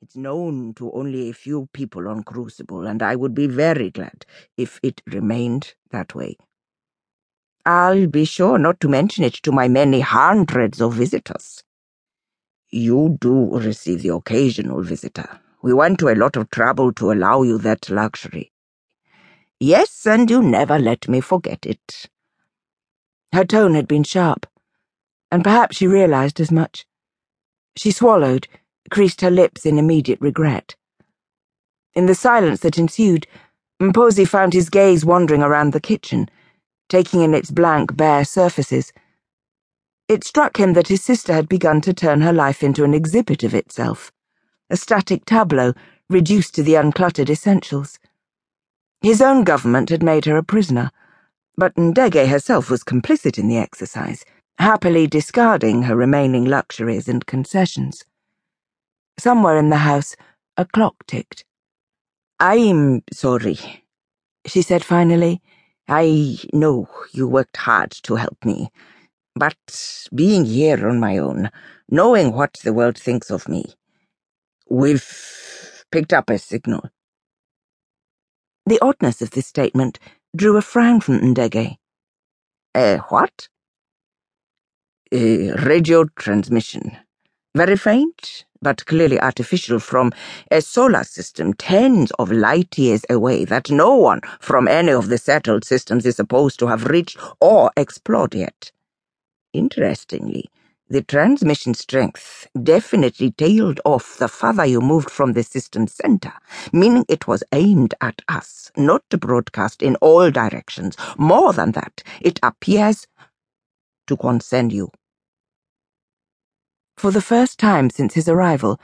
It's known to only a few people on Crucible, and I would be very glad if it remained that way. I'll be sure not to mention it to my many hundreds of visitors. You do receive the occasional visitor. We went to a lot of trouble to allow you that luxury. Yes, and you never let me forget it. Her tone had been sharp, and perhaps she realized as much. She swallowed, creased her lips in immediate regret. In the silence that ensued, Mposi found his gaze wandering around the kitchen taking in its blank, bare surfaces. It struck him that his sister had begun to turn her life into an exhibit of itself, a static tableau reduced to the uncluttered essentials. His own government had made her a prisoner, but Ndege herself was complicit in the exercise, happily discarding her remaining luxuries and concessions. Somewhere in the house, a clock ticked. I'm sorry, she said finally I know you worked hard to help me, but being here on my own, knowing what the world thinks of me, we've picked up a signal. The oddness of this statement drew a frown from Ndege. A what? A radio transmission. Very faint, but clearly artificial from a solar system tens of light years away that no one from any of the settled systems is supposed to have reached or explored yet. Interestingly, the transmission strength definitely tailed off the farther you moved from the system's center, meaning it was aimed at us, not to broadcast in all directions. More than that, it appears to concern you. For the first time since his arrival,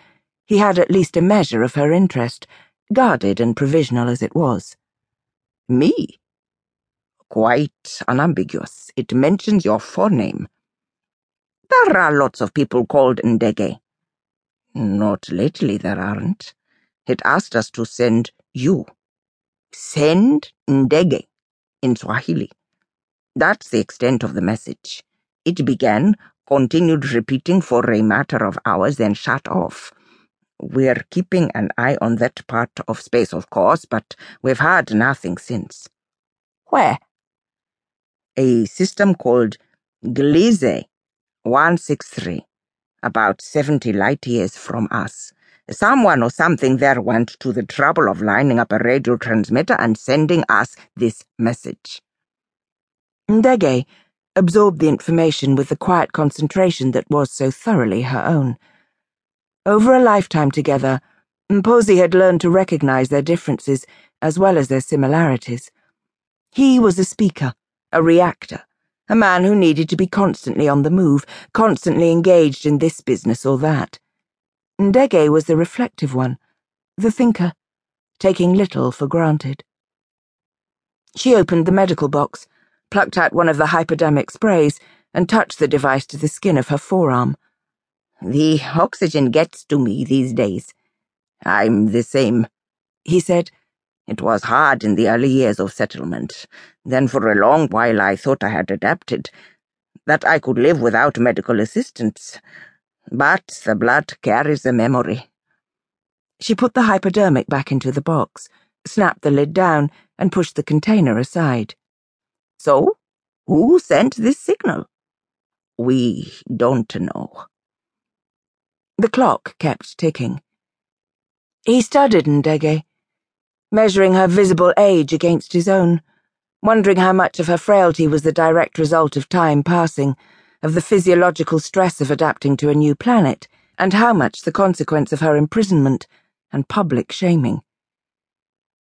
he had at least a measure of her interest, guarded and provisional as it was. Me? Quite unambiguous. It mentions your forename. There are lots of people called Ndege. Not lately, there aren't. It asked us to send you. Send Ndege in Swahili. That's the extent of the message. It began continued repeating for a matter of hours, then shut off. We're keeping an eye on that part of space, of course, but we've had nothing since. Where? A system called Gliese 163, about 70 light years from us. Someone or something there went to the trouble of lining up a radio transmitter and sending us this message. Ndege absorbed the information with the quiet concentration that was so thoroughly her own. Over a lifetime together, Mposi had learned to recognize their differences as well as their similarities. He was a speaker, a reactor, a man who needed to be constantly on the move, constantly engaged in this business or that. Ndege was the reflective one, the thinker, taking little for granted. She opened the medical box plucked out one of the hypodermic sprays, and touched the device to the skin of her forearm. The oxygen gets to me these days. I'm the same, he said. It was hard in the early years of settlement. Then for a long while I thought I had adapted, that I could live without medical assistance. But the blood carries a memory. She put the hypodermic back into the box, snapped the lid down, and pushed the container aside. So, who sent this signal? We don't know. The clock kept ticking. He studied Ndege, measuring her visible age against his own, wondering how much of her frailty was the direct result of time passing, of the physiological stress of adapting to a new planet, and how much the consequence of her imprisonment and public shaming.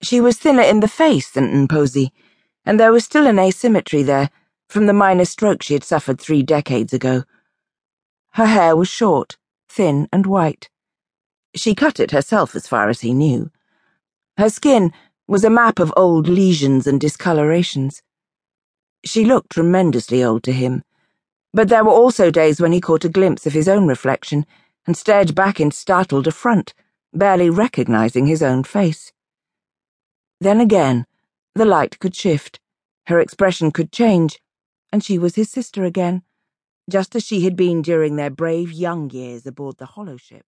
She was thinner in the face than Mposi, and there was still an asymmetry there from the minor stroke she had suffered three decades ago. Her hair was short, thin, and white. She cut it herself as far as he knew. Her skin was a map of old lesions and discolorations. She looked tremendously old to him, but there were also days when he caught a glimpse of his own reflection and stared back in startled affront, barely recognizing his own face. Then again, the light could shift, her expression could change, and she was his sister again, just as she had been during their brave young years aboard the holoship.